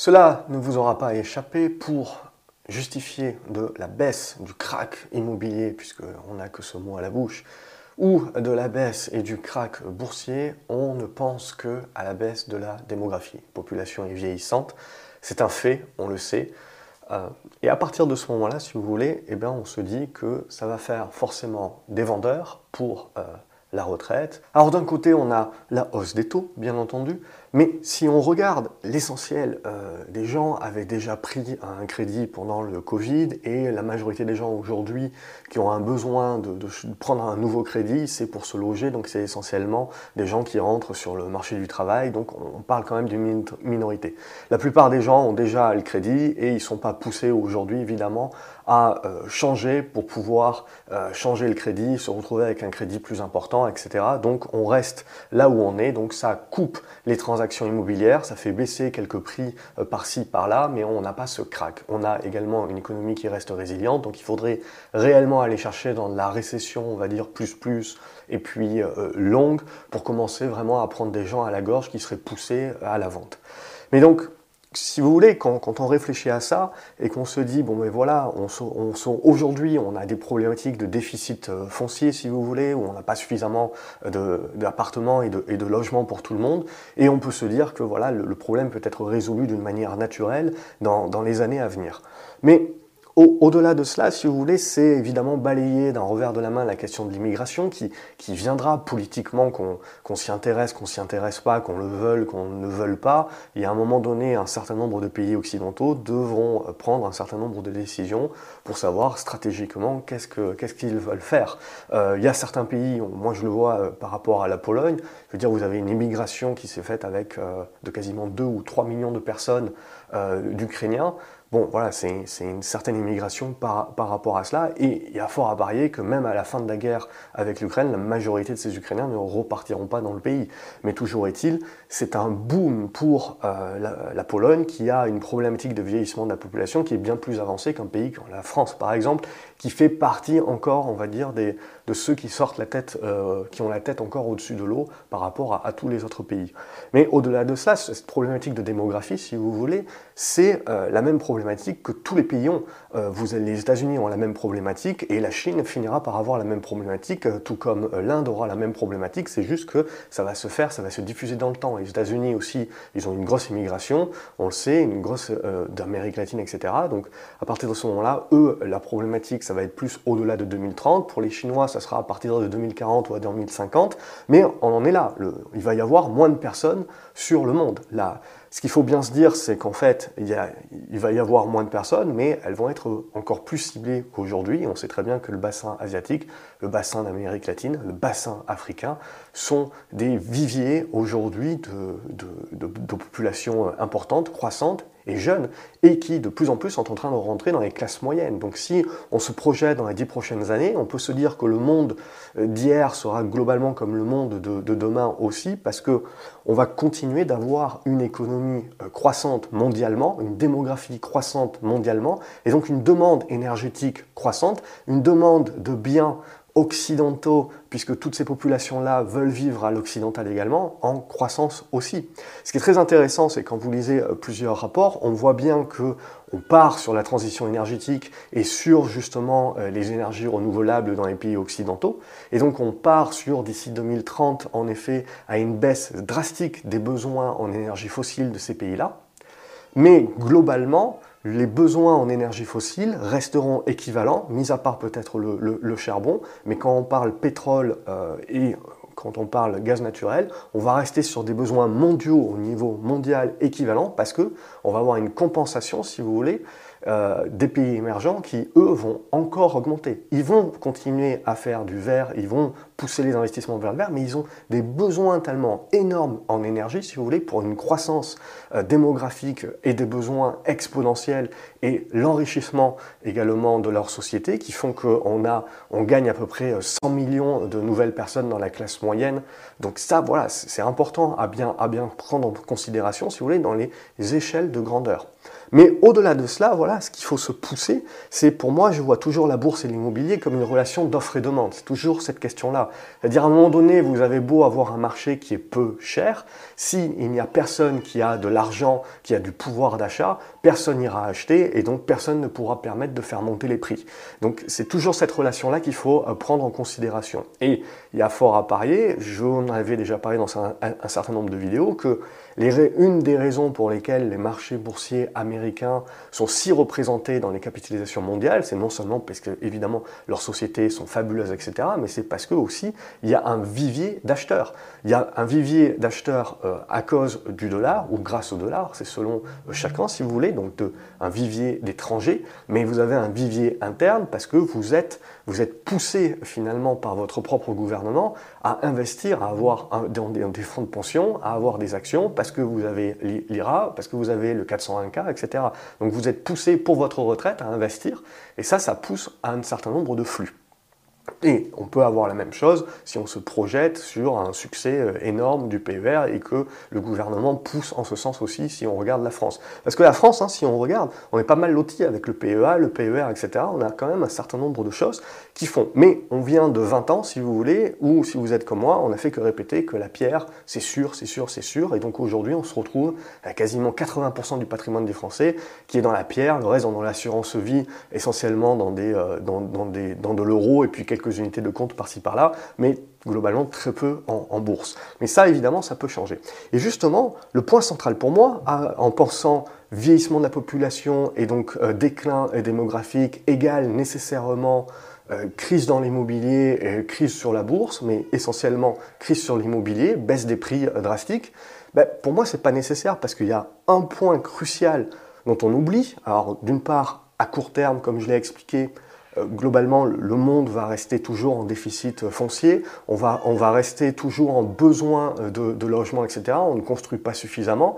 Cela ne vous aura pas échappé pour justifier de la baisse du crack immobilier, puisqu'on n'a que ce mot à la bouche, ou de la baisse et du crack boursier, on ne pense que à la baisse de la démographie. La population est vieillissante, c'est un fait, on le sait. Euh, et à partir de ce moment-là, si vous voulez, eh bien, on se dit que ça va faire forcément des vendeurs pour euh, la retraite. Alors d'un côté, on a la hausse des taux, bien entendu, mais si on regarde l'essentiel euh, des gens avaient déjà pris un crédit pendant le Covid et la majorité des gens aujourd'hui qui ont un besoin de, prendre un nouveau crédit, c'est pour se loger, donc c'est essentiellement des gens qui rentrent sur le marché du travail, donc on parle quand même d'une minorité. La plupart des gens ont déjà le crédit et ils ne sont pas poussés aujourd'hui évidemment à euh, changer pour pouvoir euh, changer le crédit, se retrouver avec un crédit plus important, etc. Donc on reste là où on est, donc ça coupe les transactions immobilières, ça fait baisser quelques prix euh, par-ci, par-là, mais on n'a pas ce crack. On a également une économie qui reste résiliente, donc il faudrait réellement aller chercher dans la récession, on va dire plus plus, et puis longue, pour commencer vraiment à prendre des gens à la gorge qui seraient poussés à la vente. Mais donc, si vous voulez, quand, on réfléchit à ça et qu'on se dit, bon, mais voilà, on, aujourd'hui, on a des problématiques de déficit euh, foncier, si vous voulez, où on n'a pas suffisamment d'appartements et de, et de, logements pour tout le monde, et on peut se dire que voilà, le, problème peut être résolu d'une manière naturelle dans, dans les années à venir. Mais au-delà de cela, si vous voulez, c'est évidemment balayer d'un revers de la main la question de l'immigration qui, viendra politiquement, qu'on s'y intéresse, qu'on s'y intéresse pas, qu'on le veuille, qu'on ne veuille pas. Y a un moment donné, un certain nombre de pays occidentaux devront euh, prendre un certain nombre de décisions pour savoir stratégiquement qu'est-ce qu'ils veulent faire. Euh, il y a certains pays, moi je le vois euh, par rapport à la Pologne, je veux dire, vous avez une immigration qui s'est faite avec de quasiment 2 ou 3 millions de personnes d'Ukrainiens. Bon, voilà, c'est une certaine immigration par, rapport à cela, et il y a fort à parier que même à la fin de la guerre avec l'Ukraine, la majorité de ces Ukrainiens ne repartiront pas dans le pays. Mais toujours est-il, c'est un boom pour euh, la, Pologne qui a une problématique de vieillissement de la population qui est bien plus avancée qu'un pays comme la France, par exemple, qui fait partie encore, on va dire, des, de ceux qui sortent la tête, euh, qui ont la tête encore au-dessus de l'eau par rapport à, tous les autres pays. Mais au-delà de cela, cette problématique de démographie, si vous voulez, c'est euh, la même problématique que tous les pays ont. Euh, vous, les États-Unis ont la même problématique et la Chine finira par avoir la même problématique, tout comme l'Inde aura la même problématique. C'est juste que ça va se faire, ça va se diffuser dans le temps. Les États-Unis aussi, ils ont une grosse immigration, on le sait, une grosse d'Amérique latine, etc. Donc à partir de ce moment-là, eux, la problématique, ça va être plus au-delà de 2030. Pour les Chinois, ça sera à partir de 2040 ou à 2050. Mais on en est là. il va y avoir moins de personnes sur le monde. Là, ce qu'il faut bien se dire, c'est qu'en fait, il, va y avoir moins de personnes, mais elles vont être encore plus ciblées qu'aujourd'hui. On sait très bien que le bassin asiatique, le bassin d'Amérique latine, le bassin africain sont des viviers aujourd'hui de, de populations importantes, croissantes et jeunes, et qui de plus en plus sont en train de rentrer dans les classes moyennes. Donc si on se projette dans les dix prochaines années, on peut se dire que le monde euh, d'hier sera globalement comme le monde de, de demain aussi, parce que on va continuer d'avoir une économie euh, croissante mondialement, une démographie croissante mondialement, et donc une demande énergétique croissante, une demande de biens occidentaux, puisque toutes ces populations-là veulent vivre à l'occidental également, en croissance aussi. Ce qui est très intéressant, c'est quand vous lisez euh, plusieurs rapports, on voit bien que on part sur la transition énergétique et sur justement euh, les énergies renouvelables dans les pays occidentaux. Et donc on part sur d'ici 2030 en effet à une baisse drastique des besoins en énergie fossile de ces pays-là. Mais globalement, les besoins en énergie fossile resteront équivalents, mis à part peut-être le, charbon, mais quand on parle pétrole euh, et quand on parle gaz naturel, on va rester sur des besoins mondiaux au niveau mondial équivalent parce que on va avoir une compensation, si vous voulez, euh, des pays émergents qui, eux, vont encore augmenter. Ils vont continuer à faire du vert, ils vont pousser les investissements vers le vert, mais ils ont des besoins tellement énormes en énergie, si vous voulez, pour une croissance euh, démographique et des besoins exponentiels et l'enrichissement également de leur société qui font qu'on on gagne à peu près 100 euh, millions de nouvelles personnes dans la classe moyenne. Donc ça, voilà, c'est important à bien, à bien prendre en considération, si vous voulez, dans les échelles de grandeur. Mais au-delà de cela, voilà, là, ce qu'il faut se pousser, c'est pour moi, je vois toujours la bourse et l'immobilier comme une relation d'offre et demande. C'est toujours cette question-là. C'est-à-dire, à un moment donné, vous avez beau avoir un marché qui est peu cher, s'il n'y a personne qui a de l'argent, qui a du pouvoir d'achat, personne n'ira acheter et donc personne ne pourra permettre de faire monter les prix. Donc, c'est toujours cette relation-là qu'il faut euh, prendre en considération. Et il y a fort à parier, j'en avais déjà parlé dans un, certain nombre de vidéos, que une des raisons pour lesquelles les marchés boursiers américains sont si représentés dans les capitalisations mondiales, c'est non seulement parce que, évidemment, leurs sociétés sont fabuleuses, etc., mais c'est parce que aussi, il y a un vivier d'acheteurs. Il y a un vivier d'acheteurs euh, à cause du dollar ou grâce au dollar, c'est selon euh, chacun, si vous voulez, donc un vivier d'étrangers, mais vous avez un vivier interne parce que vous êtes, vous êtes poussé finalement par votre propre gouvernement à investir, à avoir dans des, fonds de pension, à avoir des actions, parce que vous avez l'IRA, parce que vous avez le 401k, etc. Donc vous êtes poussé pour votre retraite à investir, et ça, ça pousse à un certain nombre de flux. Et on peut avoir la même chose si on se projette sur un succès euh, énorme du PER et que le gouvernement pousse en ce sens aussi si on regarde la France. Parce que la France, hein, si on regarde, on est pas mal loti avec le PEA, le PER, etc. On a quand même un certain nombre de choses qui font. Mais on vient de 20 ans, si vous voulez, ou si vous êtes comme moi, on n'a fait que répéter que la pierre, c'est sûr, c'est sûr, c'est sûr. Et donc aujourd'hui, on se retrouve à quasiment 80% du patrimoine des Français qui est dans la pierre, le reste dans l'assurance vie, essentiellement dans, des, euh, dans, des, dans de l'euro et puis quelques unités de compte par-ci par-là, mais globalement très peu en, bourse. Mais ça, évidemment, ça peut changer. Et justement, le point central pour moi, en pensant vieillissement de la population et donc euh, déclin démographique égale nécessairement euh, crise dans l'immobilier crise sur la bourse, mais essentiellement crise sur l'immobilier, baisse des prix euh, drastiques, ben, pour moi, c'est pas nécessaire parce qu'il y a un point crucial dont on oublie. Alors, d'une part, à court terme, comme je l'ai expliqué, euh, globalement, le monde va rester toujours en déficit foncier, on va, on va rester toujours en besoin euh, de, logements, etc. On ne construit pas suffisamment.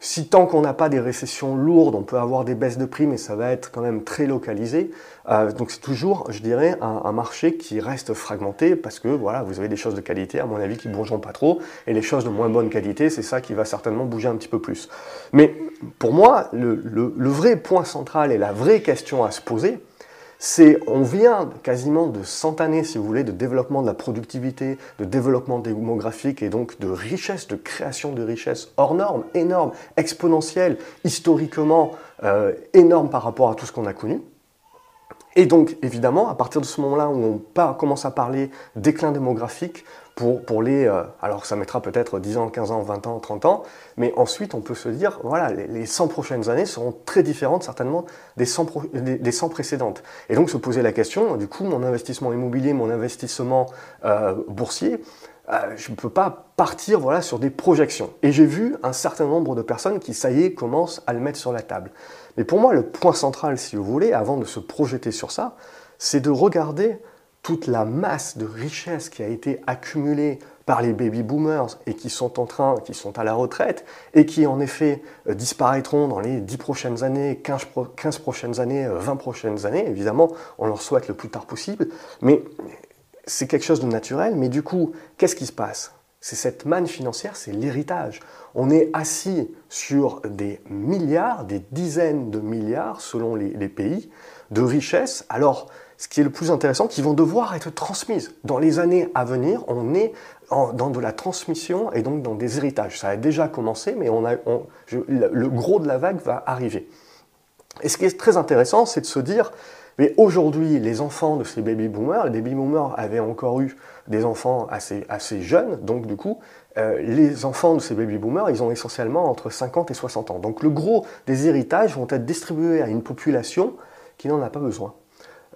Si tant qu'on n'a pas des récessions lourdes, on peut avoir des baisses de prix, mais ça va être quand même très localisé. Euh, donc c'est toujours, je dirais, un, marché qui reste fragmenté parce que voilà, vous avez des choses de qualité, à mon avis, qui ne bougeront pas trop, et les choses de moins bonne qualité, c'est ça qui va certainement bouger un petit peu plus. Mais pour moi, le vrai point central et la vraie question à se poser, on vient quasiment de 100 années, si vous voulez, de développement de la productivité, de développement démographique et donc de richesse, de création de richesse hors norme, énorme, exponentielle, historiquement euh, énorme par rapport à tout ce qu'on a connu. Et donc, évidemment, à partir de ce moment-là où on commence à parler déclin démographique, pour, les... Euh, alors ça mettra peut-être 10 ans, 15 ans, 20 ans, 30 ans, mais ensuite on peut se dire, voilà, les, 100 prochaines années seront très différentes certainement des 100, des, 100 précédentes. Et donc se poser la question, du coup, mon investissement immobilier, mon investissement euh, boursier, euh, je ne peux pas partir voilà, sur des projections. Et j'ai vu un certain nombre de personnes qui, ça y est, commencent à le mettre sur la table. Mais pour moi, le point central, si vous voulez, avant de se projeter sur ça, c'est de regarder toute la masse de richesse qui a été accumulée par les baby boomers et qui sont en train, qui sont à la retraite et qui en effet euh, disparaîtront dans les 10 prochaines années, 15, 15 prochaines années, 20 euh, prochaines années, évidemment, on leur souhaite le plus tard possible, mais c'est quelque chose de naturel, mais du coup, qu'est-ce qui se passe? C'est cette manne financière, c'est l'héritage. On est assis sur des milliards, des dizaines de milliards selon les, les pays de richesse, alors ce qui est le plus intéressant, qui vont devoir être transmises. Dans les années à venir, on est dans de la transmission et donc dans des héritages. Ça a déjà commencé, mais le gros de la vague va arriver. Et ce qui est très intéressant, c'est de se dire, mais aujourd'hui, les enfants de ces baby boomers, les baby boomers avaient encore eu des enfants assez, assez jeunes, donc du coup, euh, les enfants de ces baby boomers, ils ont essentiellement entre 50 et 60 ans. Donc le gros des héritages vont être distribués à une population qui n'en a pas besoin.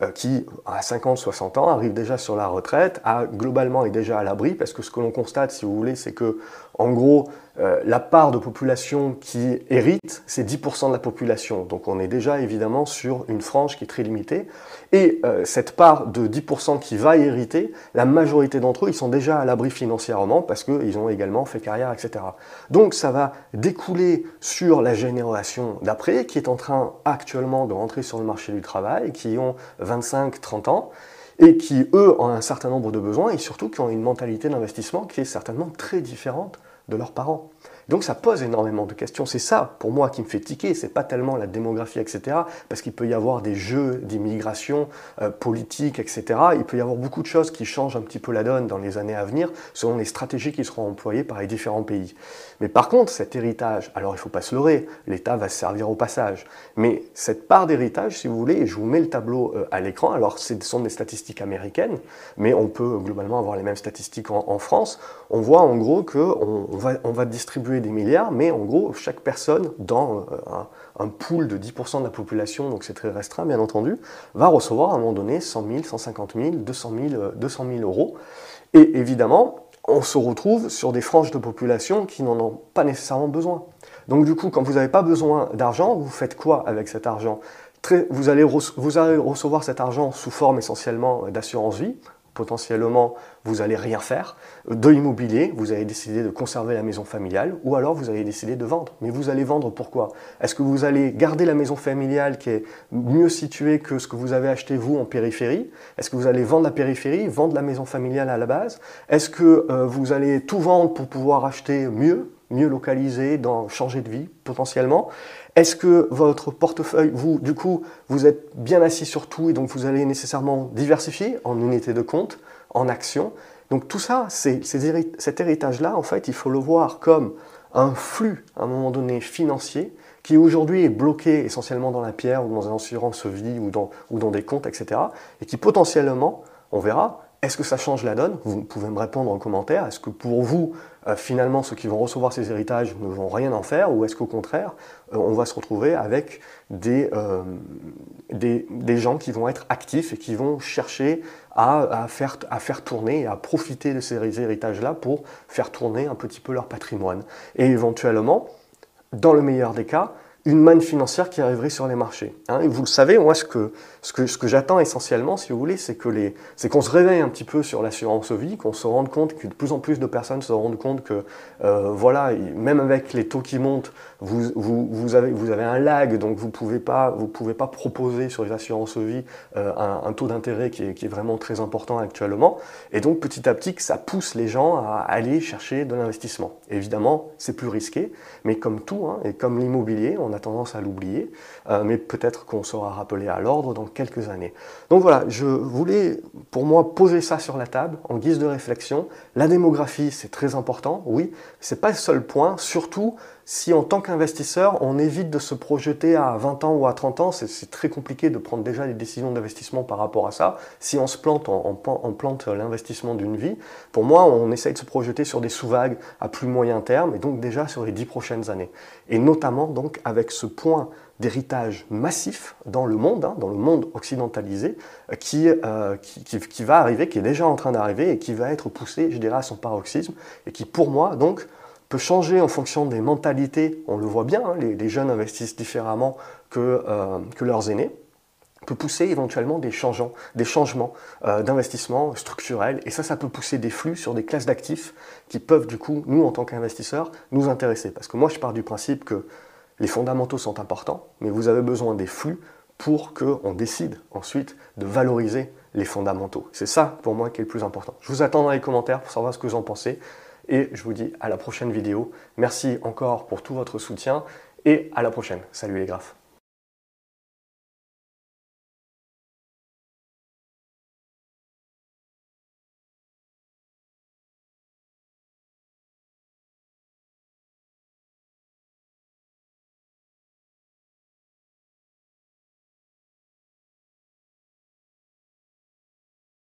Euh, qui, à 50-60 ans, arrive déjà sur la retraite, a, globalement est déjà à l'abri, parce que ce que l'on constate, si vous voulez, c'est que, en gros, euh, la part de population qui hérite, c'est 10% de la population. Donc on est déjà évidemment sur une frange qui est très limitée. Et euh, cette part de 10% qui va hériter, la majorité d'entre eux, ils sont déjà à l'abri financièrement parce qu'ils ont également fait carrière, etc. Donc ça va découler sur la génération d'après qui est en train actuellement de rentrer sur le marché du travail, qui ont 25-30 ans et qui, eux, ont un certain nombre de besoins et surtout qui ont une mentalité d'investissement qui est certainement très différente de leurs parents. Donc ça pose énormément de questions. C'est ça, pour moi, qui me fait tiquer. C'est pas tellement la démographie, etc. Parce qu'il peut y avoir des jeux d'immigration euh, politique, etc. Il peut y avoir beaucoup de choses qui changent un petit peu la donne dans les années à venir, selon les stratégies qui seront employées par les différents pays. Mais par contre, cet héritage, alors il faut pas se leurrer, l'État va se servir au passage. Mais cette part d'héritage, si vous voulez, et je vous mets le tableau euh, à l'écran, alors ce sont des statistiques américaines, mais on peut globalement avoir les mêmes statistiques en, France, on voit en gros qu'on on va distribuer des milliards, mais en gros, chaque personne dans euh, un, un pool de 10% de la population, donc c'est très restreint bien entendu, va recevoir à un moment donné 100 000, 150 000, 200 000, 200 000 euros. Et évidemment, on se retrouve sur des franges de population qui n'en ont pas nécessairement besoin. Donc du coup, quand vous n'avez pas besoin d'argent, vous faites quoi avec cet argent? Vous allez, vous allez recevoir cet argent sous forme essentiellement d'assurance vie, potentiellement vous allez rien faire, de l'immobilier, vous allez décider de conserver la maison familiale, ou alors vous allez décider de vendre. Mais vous allez vendre pourquoi? Est-ce que vous allez garder la maison familiale qui est mieux située que ce que vous avez acheté vous en périphérie? Est-ce que vous allez vendre la périphérie, vendre la maison familiale à la base? Est-ce que euh, vous allez tout vendre pour pouvoir acheter mieux? Mieux localisé, dans changer de vie potentiellement Est-ce que votre portefeuille, vous, du coup, vous êtes bien assis sur tout et donc vous allez nécessairement diversifier en unités de compte, en actions? Donc tout ça, cet héritage-là, en fait, il faut le voir comme un flux, à un moment donné, financier, qui aujourd'hui est bloqué essentiellement dans la pierre ou dans un assurance vie ou dans, ou dans des comptes, etc. Et qui potentiellement, on verra, est-ce que ça change la donne? Vous pouvez me répondre en commentaire. Est-ce que pour vous, euh, finalement, ceux qui vont recevoir ces héritages ne vont rien en faire Ou est-ce qu'au contraire, euh, on va se retrouver avec euh, des, gens qui vont être actifs et qui vont chercher à, faire, à faire tourner et à profiter de ces héritages-là pour faire tourner un petit peu leur patrimoine? Et éventuellement, dans le meilleur des cas, une manne financière qui arriverait sur les marchés. Hein. vous le savez, moi, ce que, ce que, ce que j'attends essentiellement, si vous voulez, c'est que les, c'est qu'on se réveille un petit peu sur l'assurance vie, qu'on se rende compte que de plus en plus de personnes se rendent compte que, euh, voilà, même avec les taux qui montent, vous, vous, vous, avez, vous avez un lag, donc vous ne pouvez, pas, pouvez pas proposer sur les assurances vie euh, un, un, taux d'intérêt qui est, qui est, vraiment très important actuellement. Et donc, petit à petit, ça pousse les gens à aller chercher de l'investissement. Évidemment, c'est plus risqué, mais comme tout, hein, et comme l'immobilier, on a tendance à l'oublier, euh, mais peut-être qu'on sera rappelé à l'ordre dans quelques années. Donc voilà, je voulais pour moi poser ça sur la table en guise de réflexion. La démographie, c'est très important, oui, c'est pas le seul point, surtout si en tant qu'investisseur, on évite de se projeter à 20 ans ou à 30 ans, c'est très compliqué de prendre déjà des décisions d'investissement par rapport à ça. Si on se plante, on, plante l'investissement d'une vie. Pour moi, on essaye de se projeter sur des sous-vagues à plus moyen terme et donc déjà sur les 10 prochaines années. Et notamment donc avec ce point d'héritage massif dans le monde, hein, dans le monde occidentalisé, euh, qui, euh, qui, qui, qui, va arriver, qui est déjà en train d'arriver et qui va être poussé, je dirais, à son paroxysme, et qui pour moi, donc, peut changer en fonction des mentalités, on le voit bien, hein, les, jeunes investissent différemment que, euh, leurs aînés, peut pousser éventuellement des changements, des changements euh, d'investissement structurels, et ça, ça peut pousser des flux sur des classes d'actifs qui peuvent, du coup, nous, en tant qu'investisseurs, nous intéresser. Parce que moi, je pars du principe que les fondamentaux sont importants, mais vous avez besoin des flux pour qu'on décide ensuite de valoriser les fondamentaux. C'est ça pour moi qui est le plus important. Je vous attends dans les commentaires pour savoir ce que vous en pensez et je vous dis à la prochaine vidéo. Merci encore pour tout votre soutien et à la prochaine. Salut les graphes.